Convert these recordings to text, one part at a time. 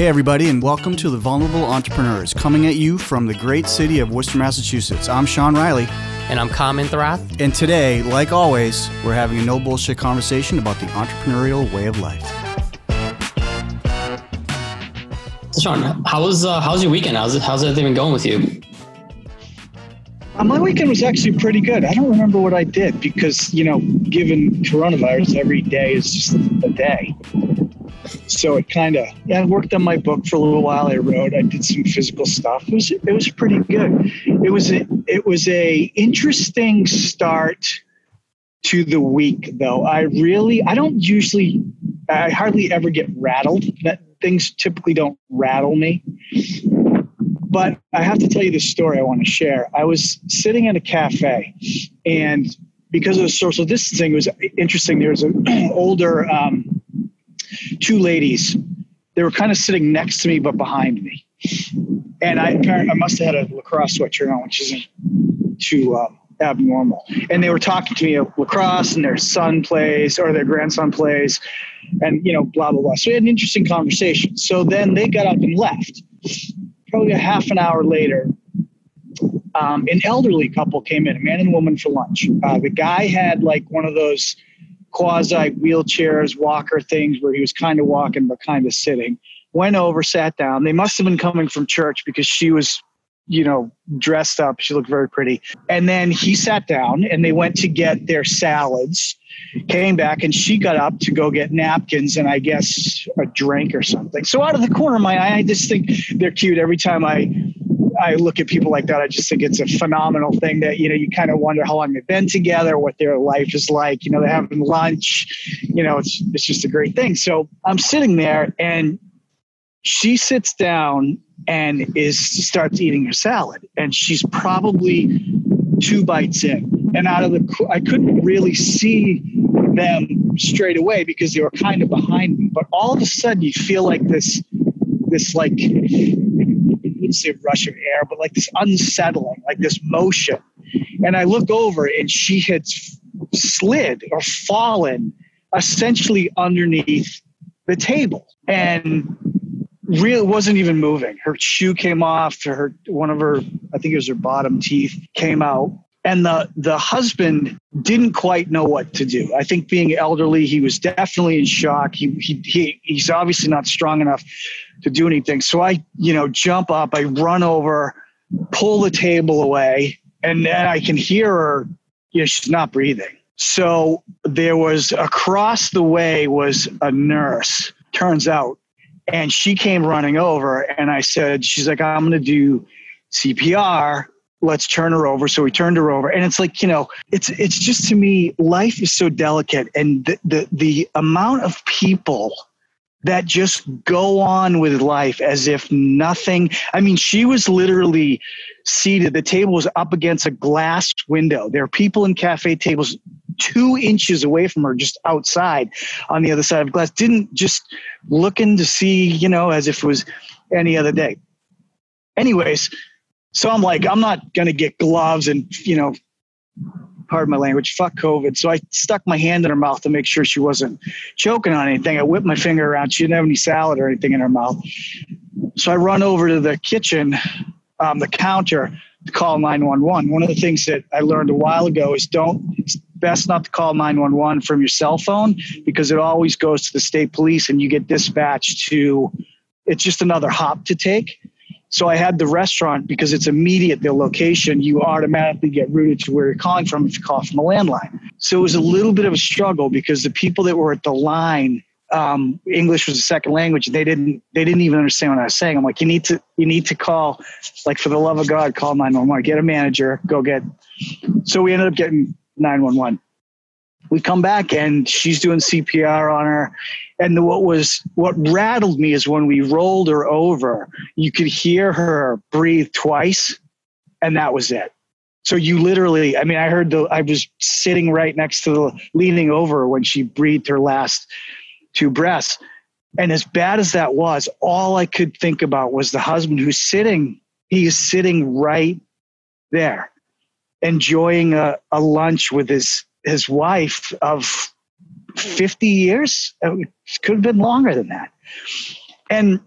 Hey, everybody, and welcome to the Vulnerable Entrepreneurs, coming at you from the great city of Worcester, Massachusetts. I'm Sean Riley. And I'm Common Thrath. And today, like always, we're having a no bullshit conversation about the entrepreneurial way of life. So Sean, how was uh, how's your weekend? How's it, how's everything been going with you? Uh, my weekend was actually pretty good. I don't remember what I did because you know, given coronavirus, every day is just a day. So it kind of yeah, I worked on my book for a little while. I wrote, I did some physical stuff. It was it was pretty good. It was a, it was a interesting start to the week though. I really I don't usually I hardly ever get rattled. That things typically don't rattle me. But I have to tell you the story I want to share. I was sitting in a cafe and because of the social distancing, it was interesting. There was an older um, two ladies. They were kind of sitting next to me, but behind me. And I, I must have had a lacrosse sweatshirt on, which isn't too um, abnormal. And they were talking to me of lacrosse and their son plays or their grandson plays and, you know, blah, blah, blah. So we had an interesting conversation. So then they got up and left. Probably a half an hour later, um, an elderly couple came in, a man and woman for lunch. Uh, the guy had like one of those – quasi wheelchairs, walker things where he was kind of walking but kind of sitting. Went over, sat down. They must have been coming from church because she was, you know, dressed up. She looked very pretty. And then he sat down and they went to get their salads, came back, and she got up to go get napkins and I guess a drink or something. So out of the corner of my eye, I just think they're cute every time I I look at people like that. I just think it's a phenomenal thing that, you know, you kind of wonder how long they've been together, what their life is like. You know, they're having lunch, you know, it's, it's just a great thing. So I'm sitting there and she sits down and is starts eating her salad and she's probably two bites in and out of the i couldn't really see them straight away because they were kind of behind me but all of a sudden you feel like this this like wouldn't say rush of air, but like this unsettling, like this motion. And I look over and she had slid or fallen essentially underneath the table and really wasn't even moving. Her shoe came off, her one of her, I think it was her bottom teeth came out. And the the husband didn't quite know what to do. I think being elderly, he was definitely in shock. He, he, he he's obviously not strong enough to do anything. So I, you know, jump up, I run over, pull the table away, and then I can hear her, know, she's not breathing. So there was across the way was a nurse, turns out, and she came running over and I said, she's like, I'm going to do CPR. Let's turn her over. So we turned her over. And it's like, you know, it's, it's just to me, life is so delicate. And the, the, the amount of people that just go on with life as if nothing. I mean, she was literally seated. The table was up against a glass window. There are people in cafe tables two inches away from her, just outside on the other side of glass. Didn't just looking to see, you know, as if it was any other day. Anyways, so I'm like, I'm not going to get gloves and, you know, pardon my language, fuck COVID. So I stuck my hand in her mouth to make sure she wasn't choking on anything. I whipped my finger around. She didn't have any salad or anything in her mouth. So I run over to the kitchen, um, the counter, to call 911. One of the things that I learned a while ago is don't, it's best not to call 911 from your cell phone because it always goes to the state police and you get dispatched to, it's just another hop to take. So I had the restaurant because it's immediate, the location, you automatically get routed to where you're calling from if you call from a landline. So it was a little bit of a struggle because the people that were at the line, um, English was a second language. They didn't, they didn't even understand what I was saying. I'm like, you need to, you need to call, like for the love of God, call 911, get a manager, go get. So we ended up getting 911 we come back and she's doing CPR on her. And what was what rattled me is when we rolled her over, you could hear her breathe twice, and that was it. So you literally, I mean, I heard the I was sitting right next to the leaning over when she breathed her last two breaths. And as bad as that was, all I could think about was the husband who's sitting, he is sitting right there, enjoying a, a lunch with his his wife of 50 years. Uh, it could have been longer than that. And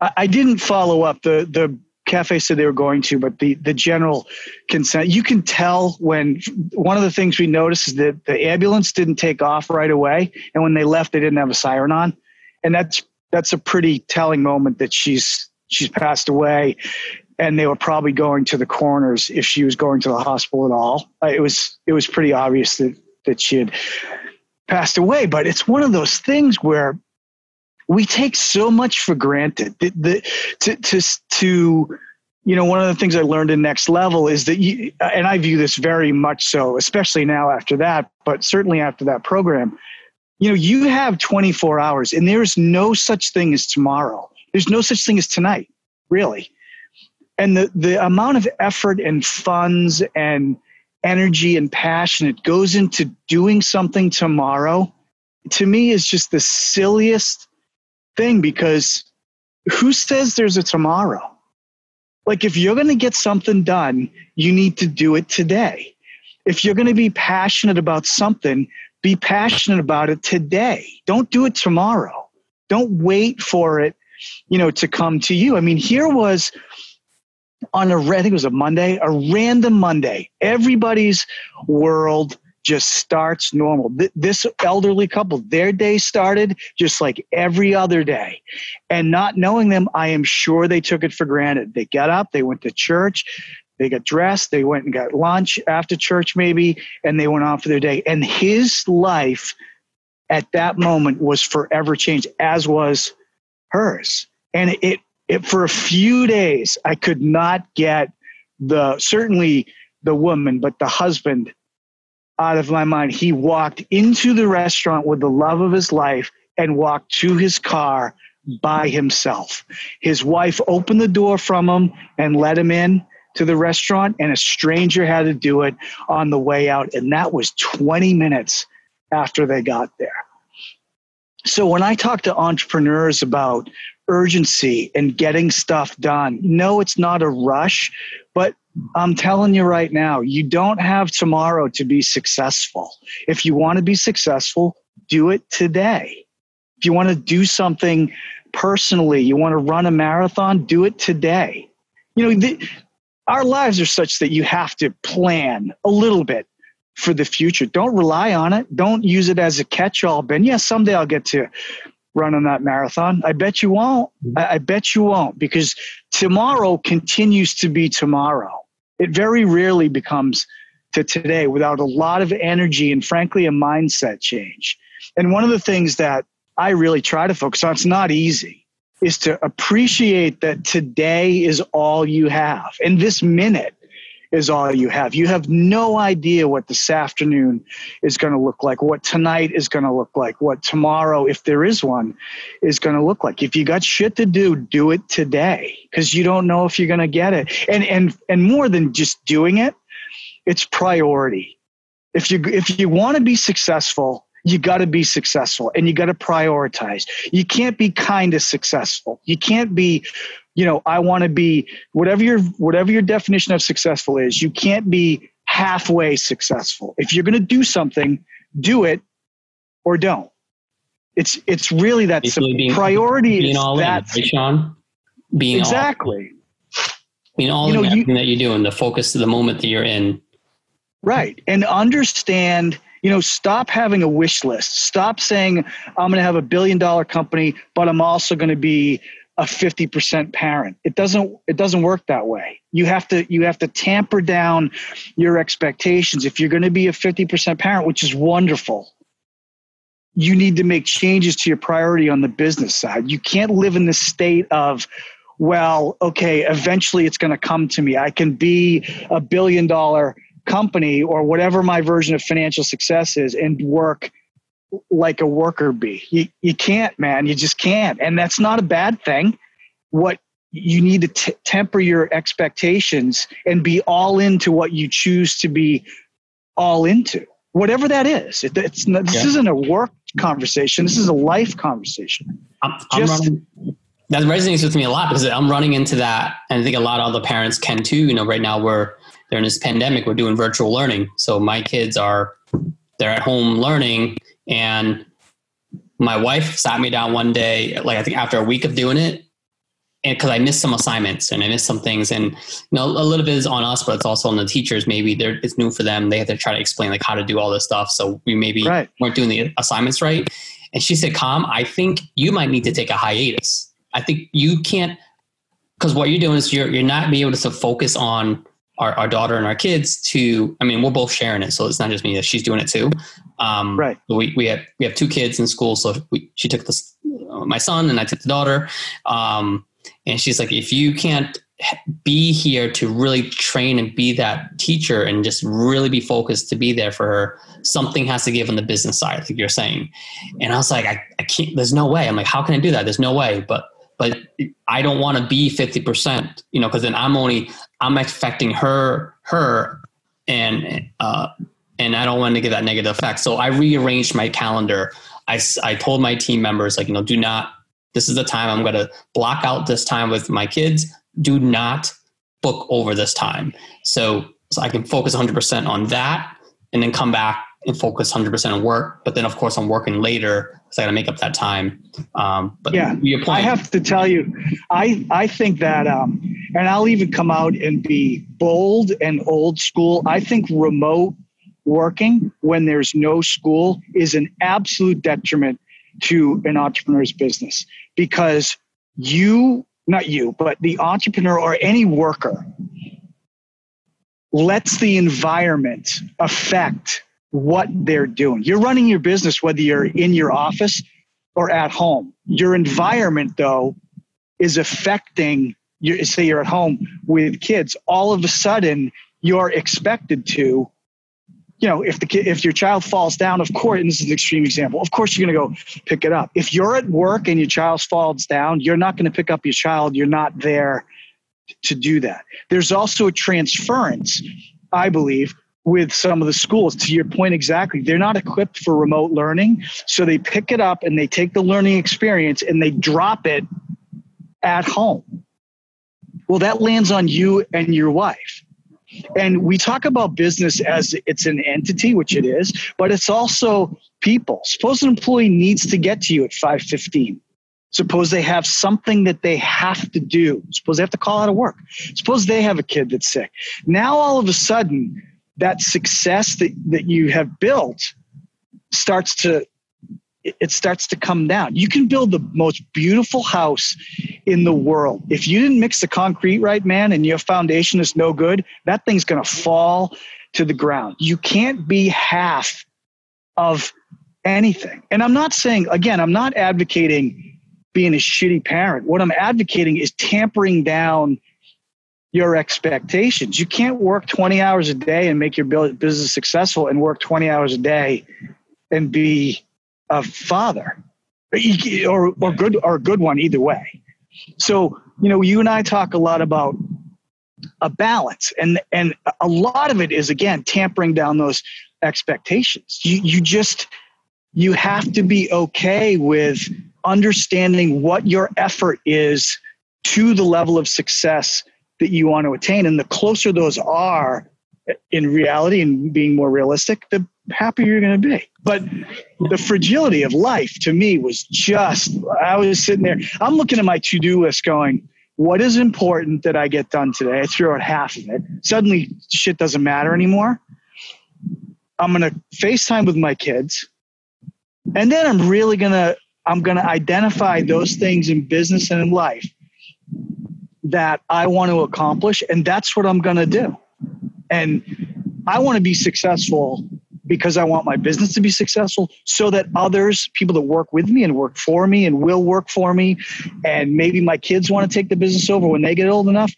I, I didn't follow up the the cafe said they were going to, but the the general consent you can tell when one of the things we noticed is that the ambulance didn't take off right away, and when they left, they didn't have a siren on, and that's that's a pretty telling moment that she's she's passed away, and they were probably going to the coroners if she was going to the hospital at all. Uh, it was it was pretty obvious that that she had passed away, but it's one of those things where we take so much for granted. The, the, to, to, to, you know, one of the things I learned in Next Level is that you, and I view this very much so, especially now after that, but certainly after that program, you know, you have 24 hours and there's no such thing as tomorrow. There's no such thing as tonight, really. And the, the amount of effort and funds and energy and passion it goes into doing something tomorrow, to me is just the silliest thing because who says there's a tomorrow? Like, if you're going to get something done, you need to do it today. If you're going to be passionate about something, be passionate about it today. Don't do it tomorrow. Don't wait for it, you know, to come to you. I mean, here was on a, I think it was a Monday, a random Monday. Everybody's world just starts normal. This elderly couple, their day started just like every other day. And not knowing them, I am sure they took it for granted. They got up, they went to church, they got dressed, they went and got lunch after church, maybe, and they went on for their day. And his life at that moment was forever changed, as was hers. And it, it for a few days, I could not get the certainly the woman, but the husband out of my mind. He walked into the restaurant with the love of his life and walked to his car by himself. His wife opened the door from him and let him in to the restaurant, and a stranger had to do it on the way out. And that was 20 minutes after they got there. So when I talk to entrepreneurs about urgency and getting stuff done, no, it's not a rush, but I'm telling you right now, you don't have tomorrow to be successful. If you want to be successful, do it today. If you want to do something personally, you want to run a marathon, do it today. You know, the, our lives are such that you have to plan a little bit for the future. Don't rely on it. Don't use it as a catch all bin. Yes, someday I'll get to run on that marathon. I bet you won't. Mm-hmm. I, I bet you won't because tomorrow continues to be tomorrow it very rarely becomes to today without a lot of energy and frankly a mindset change. And one of the things that I really try to focus on, it's not easy, is to appreciate that today is all you have. And this minute is all you have. You have no idea what this afternoon is going to look like, what tonight is going to look like, what tomorrow, if there is one, is going to look like. If you got shit to do, do it today because you don't know if you're going to get it. And and and more than just doing it, it's priority. If you if you want to be successful, you got to be successful and you got to prioritize. You can't be kind of successful. You can't be you know i want to be whatever your whatever your definition of successful is you can't be halfway successful. If you're going to do something do it or don't. It's it's really that being, priority being all that in, right, Sean? Being exactly. All, being all you know, in everything you, that you do and the focus of the moment that you're in. Right and understand you know stop having a wish list. Stop saying i'm going to have a billion dollar company but i'm also going to be a 50% parent. It doesn't it doesn't work that way. You have to you have to tamper down your expectations. If you're going to be a 50% parent which is wonderful you need to make changes to your priority on the business side. You can't live in the state of well okay eventually it's going to come to me. I can be a billion dollar company or whatever my version of financial success is and work like a worker bee. You, you can't, man. You just can't. And that's not a bad thing. What you need to t- temper your expectations and be all into what you choose to be all into, whatever that is. It, it's not, this yeah. isn't a work conversation. This is a life conversation. I'm, I'm running, that resonates with me a lot because I'm running into that, and I think a lot of other parents can too. You know, right now we're during this pandemic, we're doing virtual learning, so my kids are they're at home learning and my wife sat me down one day, like I think after a week of doing it, and because I missed some assignments and I missed some things, and you know, a little bit is on us, but it's also on the teachers. Maybe they're it's new for them. They have to try to explain like how to do all this stuff. So we maybe right. weren't doing the assignments right. And she said, "Calm, I think you might need to take a hiatus. I think you can't because what you're doing is you're you're not being able to focus on." Our, our daughter and our kids to i mean we're both sharing it so it's not just me that she's doing it too um, right we, we have we have two kids in school so we, she took this my son and i took the daughter um, and she's like, if you can't be here to really train and be that teacher and just really be focused to be there for her, something has to give on the business side, like you're saying. And I was like, I, I can't, there's no way. I'm like, how can I do that? There's no way. But, but I don't want to be 50%, you know, cause then I'm only, I'm expecting her, her and, uh, and I don't want to get that negative effect. So I rearranged my calendar. I, I told my team members, like, you know, do not this is the time I'm going to block out this time with my kids. Do not book over this time. So, so I can focus 100% on that and then come back and focus 100% on work. But then, of course, I'm working later because I got to make up that time. Um, but yeah, I have to tell you, I, I think that, um, and I'll even come out and be bold and old school. I think remote working when there's no school is an absolute detriment to an entrepreneur's business because you, not you, but the entrepreneur or any worker lets the environment affect what they're doing. You're running your business whether you're in your office or at home. Your environment, though, is affecting you. Say you're at home with kids, all of a sudden you're expected to you know, if the kid, if your child falls down, of course, and this is an extreme example, of course you're going to go pick it up. If you're at work and your child falls down, you're not going to pick up your child. You're not there to do that. There's also a transference, I believe, with some of the schools. To your point exactly, they're not equipped for remote learning, so they pick it up and they take the learning experience and they drop it at home. Well, that lands on you and your wife and we talk about business as it's an entity, which it is, but it's also people. Suppose an employee needs to get to you at 515. Suppose they have something that they have to do. Suppose they have to call out of work. Suppose they have a kid that's sick. Now all of a sudden, that success that, that you have built starts to it starts to come down. You can build the most beautiful house in the world. If you didn't mix the concrete right, man, and your foundation is no good, that thing's going to fall to the ground. You can't be half of anything. And I'm not saying, again, I'm not advocating being a shitty parent. What I'm advocating is tampering down your expectations. You can't work 20 hours a day and make your business successful and work 20 hours a day and be a father or, or good or a good one either way. So, you know, you and I talk a lot about a balance and and a lot of it is again tampering down those expectations. You you just you have to be okay with understanding what your effort is to the level of success that you want to attain and the closer those are in reality and being more realistic the happier you're going to be but the fragility of life to me was just, I was sitting there, I'm looking at my to do list going, what is important that I get done today? I threw out half of it. Suddenly, shit doesn't matter anymore. I'm going to FaceTime with my kids. And then I'm really going to, I'm going to identify those things in business and in life that I want to accomplish. And that's what I'm going to do. And I want to be successful because I want my business to be successful so that others, people that work with me and work for me and will work for me, and maybe my kids want to take the business over when they get old enough,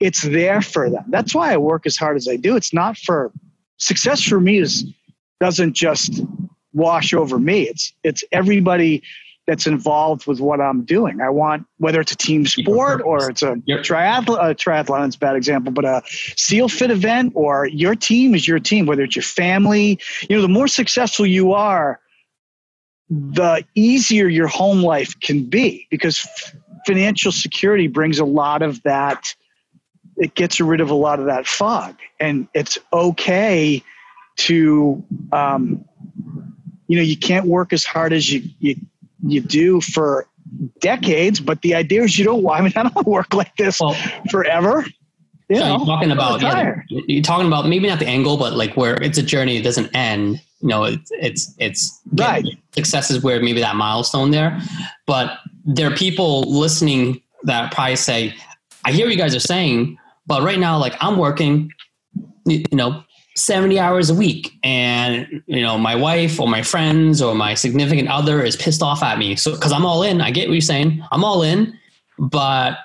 it's there for them. That's why I work as hard as I do. It's not for success for me is doesn't just wash over me. It's it's everybody that's involved with what I'm doing. I want whether it's a team sport or it's a triathlon, a triathlon is a bad example, but a SEAL fit event or your team is your team, whether it's your family, you know, the more successful you are, the easier your home life can be because financial security brings a lot of that it gets rid of a lot of that fog. And it's okay to um, you know you can't work as hard as you, you you do for decades, but the idea is you don't. I mean, I don't work like this well, forever. You so know, you're talking about yeah, you're talking about maybe not the angle, but like where it's a journey, it doesn't end. You know, it's it's it's right. Success is where maybe that milestone there, but there are people listening that probably say, "I hear what you guys are saying, but right now, like I'm working, you know, 70 hours a week. And you know my wife or my friends or my significant other is pissed off at me. So because i'm all in. I get what you're saying. I'm all in. But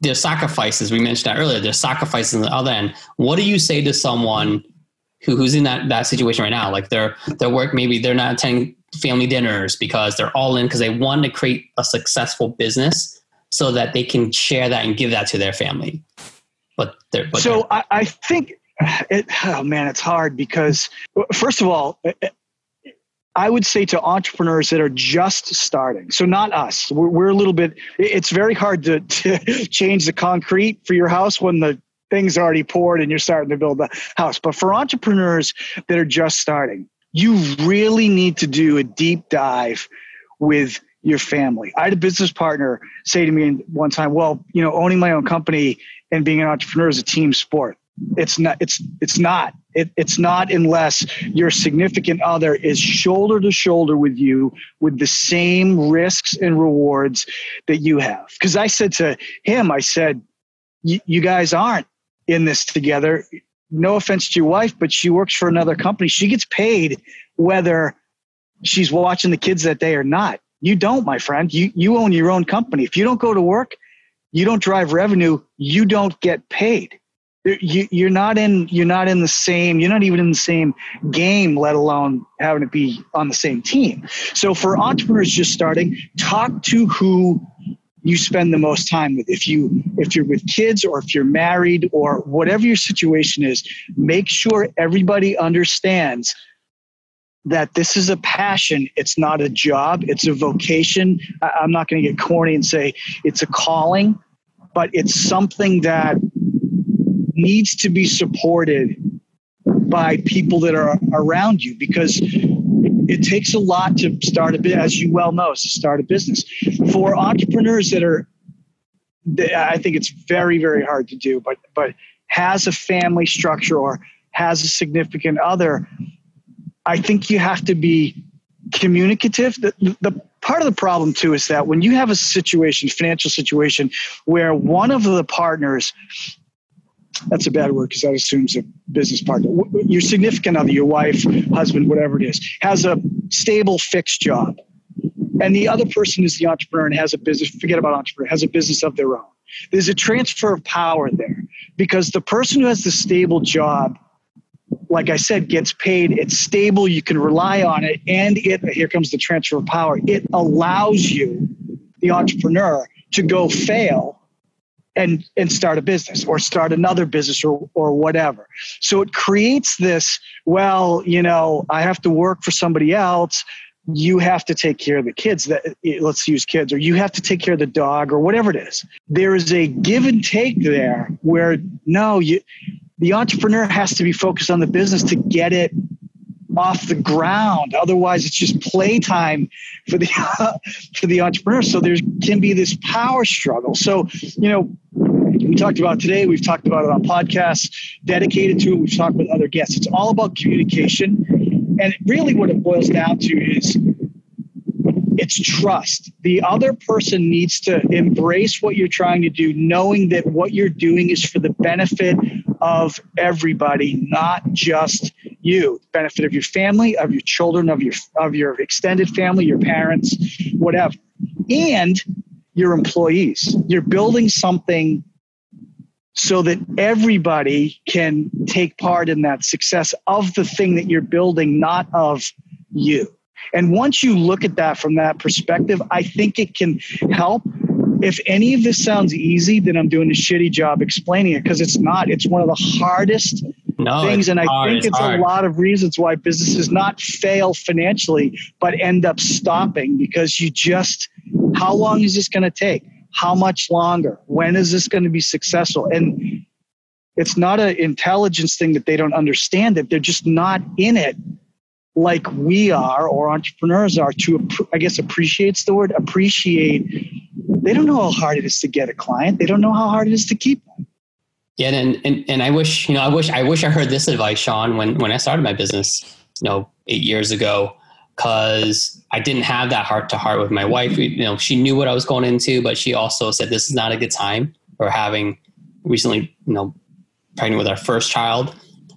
there's sacrifices. We mentioned that earlier. There's sacrifices on the other end. What do you say to someone who, who's in that, that situation right now? Like they're their work maybe they're not attending family dinners because they're all in because they want to create a successful business so that they can share that and give that to their family. But they're but so I, I think it, oh man, it's hard because first of all, eh, eh, I would say to entrepreneurs that are just starting, so not us, we're, we're a little bit, it's very hard to, to change the concrete for your house when the thing's already poured and you're starting to build the house. But for entrepreneurs that are just starting, you really need to do a deep dive with your family. I had a business partner say to me one time, well, you know, owning my own company and being an entrepreneur is a team sport it's not it's it's not it, it's not unless your significant other is shoulder to shoulder with you with the same risks and rewards that you have. Because i said to him i said you guys aren't in this together. No offense to your wife but she works for another company. She gets paid whether she's watching the kids that day or not. You don't my friend. You you own your own company. If you don't go to work you don't drive revenue you don't get paid you, you're not in you're not in the same you're not even in the same game let alone having to be on the same team. So for entrepreneurs just starting talk to who you spend the most time with. If you if you're with kids or if you're married or whatever your situation is make sure everybody understands that this is a passion. It's not a job. It's a vocation. I'm not going to get corny and say it's a calling but it's something that needs to be supported by people that are around you because it takes a lot to start a bit as you well know to start a business. For entrepreneurs that are i think it's very very hard to do but but has a family structure or has a significant other i think you have to be communicative. The, the part of the problem too is that when you have a situation financial situation where one of the partners that's a bad word because that assumes a business partner. Your significant other, your wife, husband, whatever it is, has a stable, fixed job. And the other person is the entrepreneur and has a business, forget about entrepreneur, has a business of their own. There's a transfer of power there because the person who has the stable job, like I said, gets paid, it's stable, you can rely on it, and it, here comes the transfer of power, it allows you, the entrepreneur, to go fail and and start a business or start another business or or whatever. So it creates this well you know i have to work for somebody else. You have to take care of the kids that let's use kids or you have to take care of the dog or whatever it is. There is a give and take there where no you the entrepreneur has to be focused on the business to get it off the ground. Otherwise, it's just playtime for the for the entrepreneur. So there can be this power struggle. So you know, we talked about today. We've talked about it on podcasts dedicated to it. We've talked with other guests. It's all about communication, and really, what it boils down to is it's trust. The other person needs to embrace what you're trying to do, knowing that what you're doing is for the benefit of everybody, not just you. Benefit of your family, of your children, of your of your extended family, your parents, whatever. And your employees. You're building something so that everybody can take part in that success of the thing that you're building, not of you. And once you look at that from that perspective, I think it can help. If any of this sounds easy, then I'm doing a shitty job explaining it because it's not. It's one of the hardest no, things. And I hard, think it's, a lot of reasons why businesses not fail financially, but end up stopping because you just, how long is this going to take? How much longer? When is this going to be successful? And it's not an intelligence thing that they don't understand it. They're just not in it like we are or entrepreneurs are to i guess appreciates the word appreciate they don't know how hard it is to get a client they don't know how hard it is to keep one yeah and, and and i wish you know i wish i wish i heard this advice sean when when i started my business you know eight years ago because i didn't have that heart to heart with my wife. You know she knew what i was going into but she also said this is not a good time or having recently you know pregnant with our first child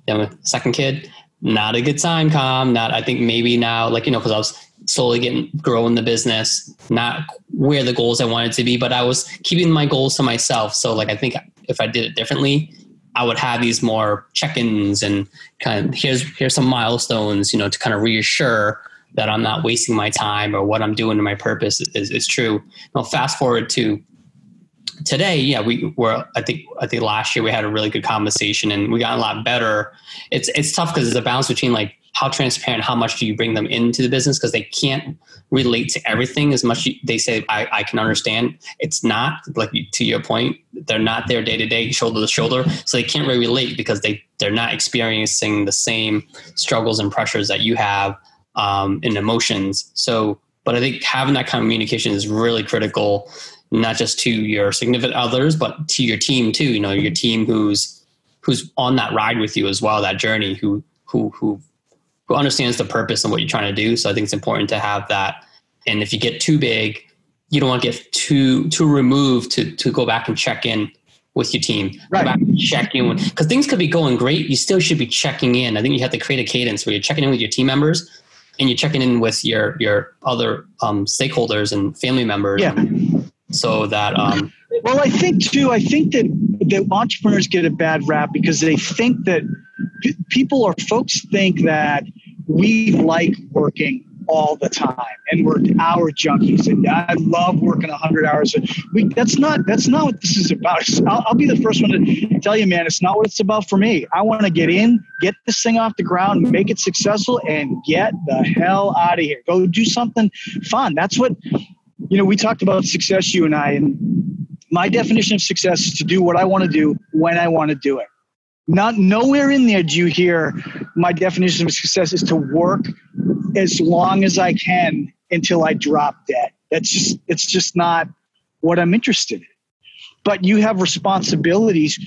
then with second kid not a good time, Com. Not, I think maybe now, like, you know, because I was slowly getting growing the business, not where the goals I wanted to be, but I was keeping my goals to myself. So, like, I think if I did it differently, I would have these more check-ins and kind of here's here's some milestones, you know, to kind of reassure that I'm not wasting my time or what I'm doing to my purpose is, is true. Now, fast forward to today, yeah, we were. I think I think last year we had a really good conversation and we got a lot better. It's it's tough because it's a balance between like how transparent, how much do you bring them into the business because they can't relate to everything as much. They say I, I can understand. It's not like to your point. They're not there day to day, shoulder to shoulder, so they can't really relate because they they're not experiencing the same struggles and pressures that you have um, in emotions. So, but I think having that kind of communication is really critical not just to your significant others, but to your team too. You know, your team who's who's on that ride with you as well, that journey, who who who who understands the purpose and what you're trying to do. So I think it's important to have that. And if you get too big, you don't want to get too too removed to to go back and check in with your team. Right. Go back and check in because things could be going great. You still should be checking in. I think you have to create a cadence where you're checking in with your team members and you're checking in with your your other um, stakeholders and family members. Yeah so that um, well i think too i think that that entrepreneurs get a bad rap because they think that people or folks think that we like working all the time and we're hour junkies. And i love working 100 hours a week that's not that's not what this is about. I'll, I'll be the first one to tell you man it's not what it's about for me. I want to get in get this thing off the ground make it successful and get the hell out of here. Go do something fun. That's what you know, we talked about success, you and I, and my definition of success is to do what I want to do when I want to do it. Not nowhere in there do you hear my definition of success is to work as long as I can until I drop dead. That's just it's just not what I'm interested in. But you have responsibilities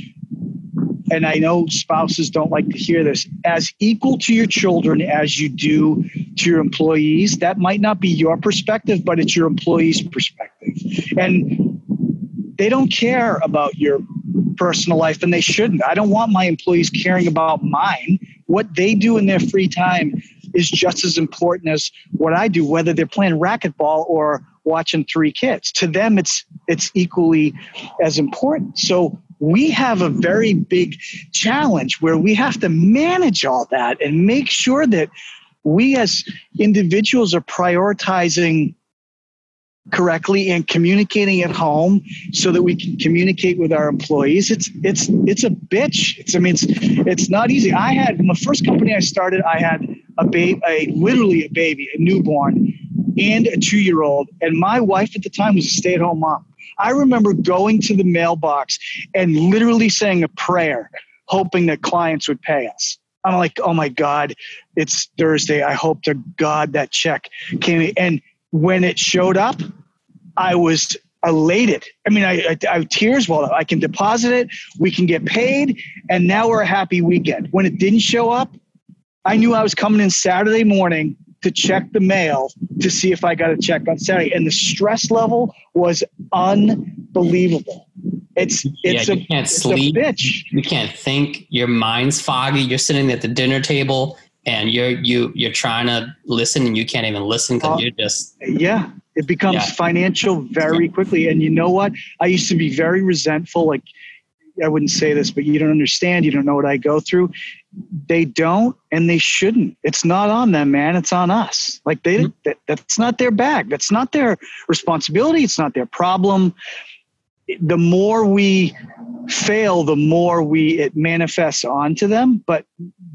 and I know spouses don't like to hear this, as equal to your children as you do to your employees. That might not be your perspective, but it's your employees' perspective. And they don't care about your personal life, and they shouldn't. I don't want my employees caring about mine. What they do in their free time is just as important as what I do, whether they're playing racquetball or watching three kids. To them, it's it's equally as important. So we have a very big challenge where we have to manage all that and make sure that we as individuals are prioritizing correctly and communicating at home so that we can communicate with our employees. It's it's it's a bitch. It's i mean it's it's not easy. I had my first company i started i had a baby a literally a baby a newborn and a two year old and my wife at the time was a stay at home mom I remember going to the mailbox and literally saying a prayer, hoping that clients would pay us. I'm like, oh my God, it's Thursday. I hope to God that check came. And when it showed up, I was elated. I mean, I, I, I tears well, I can deposit it, we can get paid, and now we're a happy weekend. When it didn't show up, I knew I was coming in Saturday morning to check the mail to see if I got a check on Saturday. And the stress level was unbelievable. It's it's yeah, a, you can't it's sleep. a bitch. You can't think. Your mind's foggy. You're sitting at the dinner table and you're you you're trying to listen and you can't even listen because Uh, you're just Yeah. It becomes Yeah. financial very quickly. And you know what? I used to be very resentful. Like I wouldn't say this, but you don't understand. You don't know what I go through. They don't, and they shouldn't. It's not on them, man. It's on us. Like they, Mhm. that, that's not their bag. That's not their responsibility. It's not their problem. The more we fail, the more we it manifests onto them. But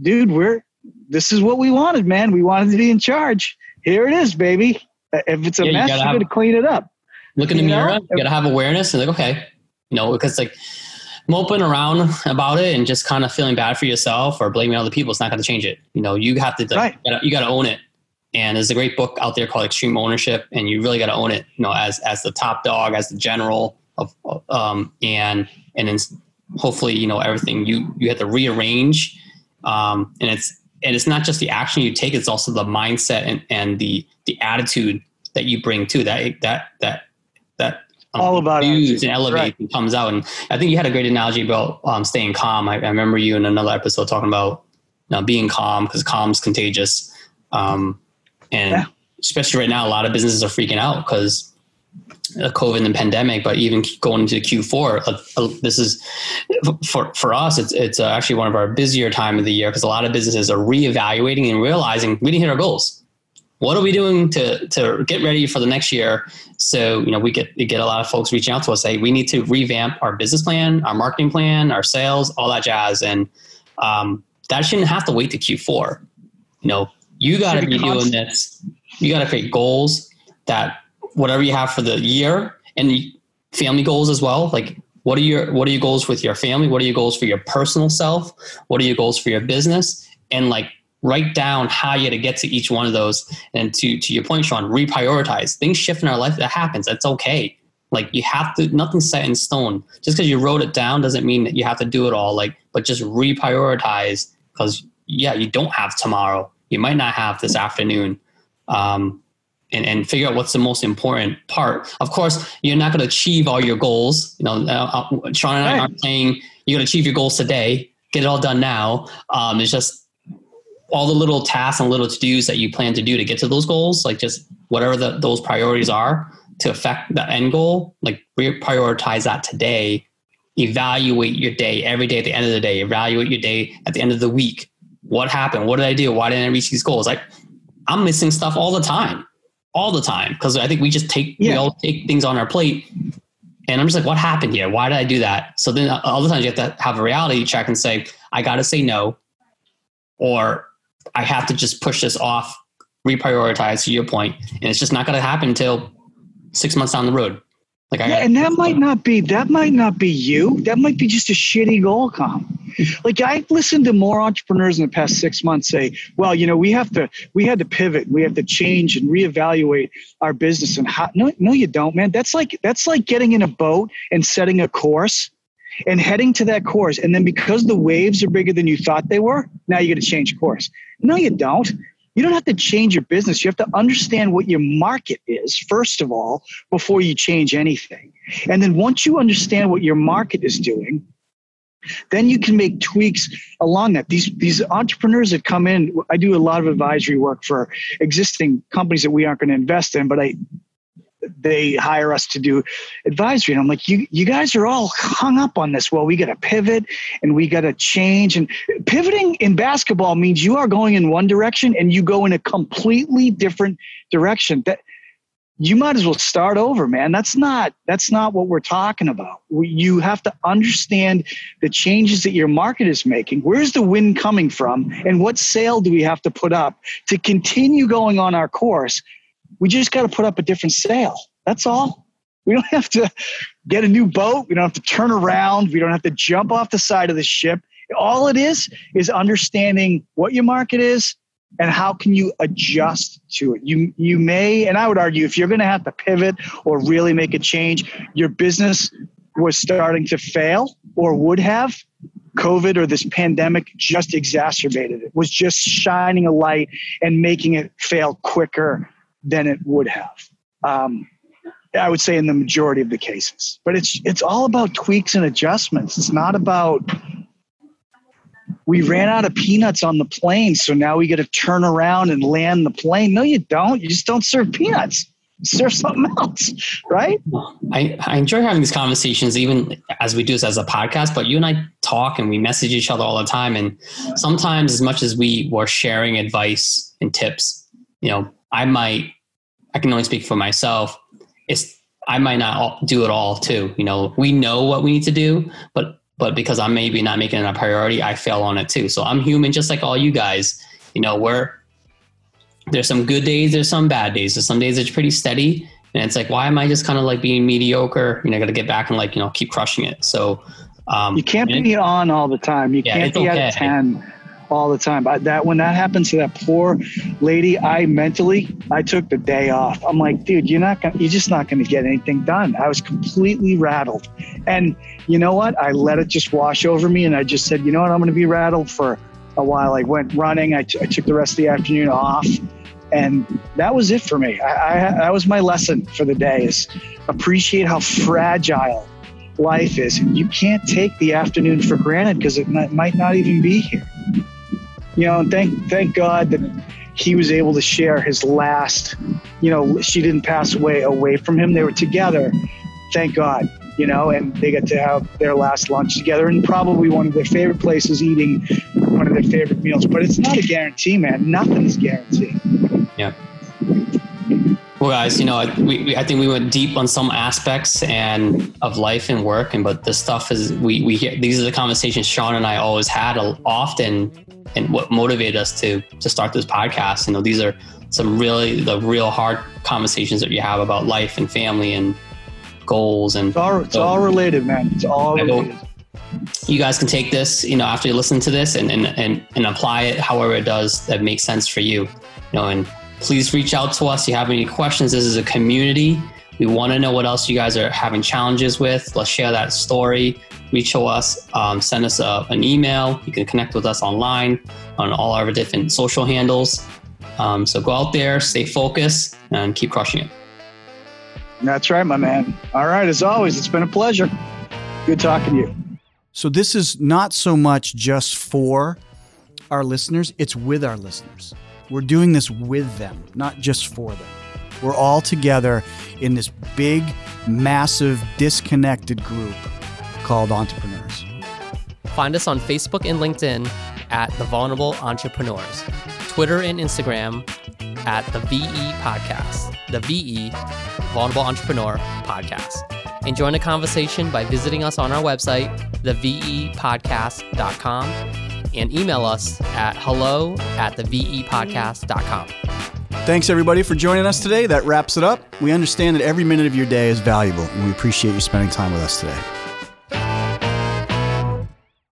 dude, we're this is what we wanted, man. We wanted to be in charge. Here it is, baby. If it's a Yeah, you mess, gotta you have- clean it up. look in the You know? mirror. You gotta have awareness and like okay, you know, because like moping around about it and just kind of feeling bad for yourself or blaming other people, it's not going to change it. You know, you have to, right. you got to own it. And there's a great book out there called Extreme Ownership, and you really got to own it. You know, as as the top dog, as the general of, um, and and then hopefully, you know, everything you you have to rearrange. Um, and it's and it's not just the action you take; it's also the mindset and and the the attitude that you bring to that that that that all about use and elevate right. and comes out. And I think you had a great analogy about um, staying calm. I, I, remember you in another episode talking about you know, being calm because calm's contagious. Um, and yeah. especially right now, a lot of businesses are freaking out because of COVID and the pandemic. But even going into Q4, uh, uh, this is for for us. It's it's uh, actually one of our busier time of the year because a lot of businesses are reevaluating and realizing we didn't hit our goals what are we doing to to get ready for the next year? So you know we get we get a lot of folks reaching out to us say we need to revamp our business plan, our marketing plan, our sales, all that jazz, and um, that shouldn't have to wait to Q4. You know, you got to be doing this. You got to create goals that whatever you have for the year and family goals as well. Like what are your what are your goals with your family? What are your goals for your personal self? What are your goals for your business? And like write down how you to get to each one of those. And to, to your point, Sean, reprioritize. Things shift in our life. That happens. That's okay. Like you have to, nothing's set in stone. Just because you wrote it down doesn't mean that you have to do it all. Like, but just reprioritize because yeah, you don't have tomorrow. You might not have this afternoon. Um, and, and figure out what's the most important part. Of course, you're not going to achieve all your goals. You know, uh, uh Sean and I aren't saying you're going to achieve your goals today. Get it all done now. Um, it's just all the little tasks and little to dos that you plan to do to get to those goals, like just whatever the, those priorities are to affect the end goal, like prioritize that today. Evaluate your day every day at the end of the day. Evaluate your day at the end of the week. What happened? What did I do? Why didn't I reach these goals? Like I'm missing stuff all the time, all the time because I think we just take yeah. we all take things on our plate, and I'm just like, what happened here? Why did I do that? So then uh, all the times you have to have a reality check and say, I got to say no, or I have to just push this off, reprioritize to your point, and it's just not going to happen until six months down the road. Like I, yeah, and that might not be that might not be you. That might be just a shitty goal comp. like I've listened to more entrepreneurs in the past six months say, "Well, you know, we have to we had to pivot, we have to change and reevaluate our business." And how, no, no, you don't, man. That's like that's like getting in a boat and setting a course and heading to that course. And then because the waves are bigger than you thought they were, now you got to change course. No, you don't. You don't have to change your business. You have to understand what your market is, first of all, before you change anything. And then once you understand what your market is doing, then you can make tweaks along that. These these entrepreneurs that come in, I do a lot of advisory work for existing companies that we aren't going to invest in, but I they hire us to do advisory. And I'm like, you, you guys are all hung up on this. Well, we got to pivot and we got to change. And pivoting in basketball means you are going in one direction and you go in a completely different direction. That you might as well start over, man. That's not that's not what we're talking about. You have to understand the changes that your market is making. Where's the wind coming from, and what sail do we have to put up to continue going on our course we just got to put up a different sail. That's all. We don't have to get a new boat. We don't have to turn around. We don't have to jump off the side of the ship. All it is is understanding what your market is and how can you adjust to it. You you may, and I would argue, if you're going to have to pivot or really make a change, your business was starting to fail or would have. COVID or this pandemic just exacerbated it. Was just shining a light and making it fail quicker than it would have. Um, I would say in the majority of the cases. But it's it's all about tweaks and adjustments. It's not about we ran out of peanuts on the plane, so now we got to turn around and land the plane. No, you don't. You just don't serve peanuts. serve something else, right? I, I enjoy having these conversations, even as we do this as a podcast. But you and I talk and we message each other all the time. And sometimes, as much as we were sharing advice and tips, you know, I might, I can only speak for myself. It's, I might not do it all too. You know, we know what we need to do, but, but because I'm maybe not making it a priority, I fail on it too. So I'm human, just like all you guys, you know, we're, there's some good days, there's some bad days. There's some days it's pretty steady. And it's like, why am I just kind of like being mediocre? You know, I got to get back and like, you know, keep crushing it. So Um, You can't be on all the time. You Yeah, can't be okay. at 10 all the time. I, that when that happens to that poor lady, I mentally I took the day off. I'm like, dude, you're not gonna, you're just not going to get anything done. I was completely rattled, and you know what? I let it just wash over me, and I just said, you know what? I'm going to be rattled for a while. I went running. I, t- I took the rest of the afternoon off. And that was it for me. I, I, that was my lesson for the day: is appreciate how fragile life is. You can't take the afternoon for granted because it might not even be here. You know, and thank thank God that he was able to share his last. You know, she didn't pass away away from him. They were together. Thank God. You know, and they got to have their last lunch together, and probably one of their favorite places, eating one of their favorite meals. But it's not a guarantee, man. Nothing's guaranteed. Yeah. Well, guys, you know, I- we, we, I think we went deep on some aspects and of life and work, and but this stuff is we we hear these are the conversations Sean and I always had uh, often, and what motivated us to to start this podcast. You know, these are some really the real hard conversations that you have about life and family and goals and It's all it's all related, man. It's all related. you guys can take this, you know, after you listen to this and, and, and, and apply it however it does that makes sense for you. You know, and please reach out to us. If you have any questions, this is a community. We want to know what else you guys are having challenges with. Let's share that story. Reach to us, um, send us a, an email. You can connect with us online on all our different social handles. Um, so go out there, stay focused, and keep crushing it. That's right, my man. All right, as always, it's been a pleasure. Good talking to you. So this is not so much just for our listeners, it's with our listeners. We're doing this with them, not just for them. We're all together in this big, massive, disconnected group called entrepreneurs. Find us on Facebook and LinkedIn at The Vulnerable Entrepreneurs, Twitter and Instagram at The VE Podcast, The VE Vulnerable Entrepreneur Podcast. And join the conversation by visiting us on our website, thevepodcast.com, and email us at hello at thevepodcast.com. Thanks everybody for joining us today. That wraps it up. We understand that every minute of your day is valuable, and we appreciate you spending time with us today.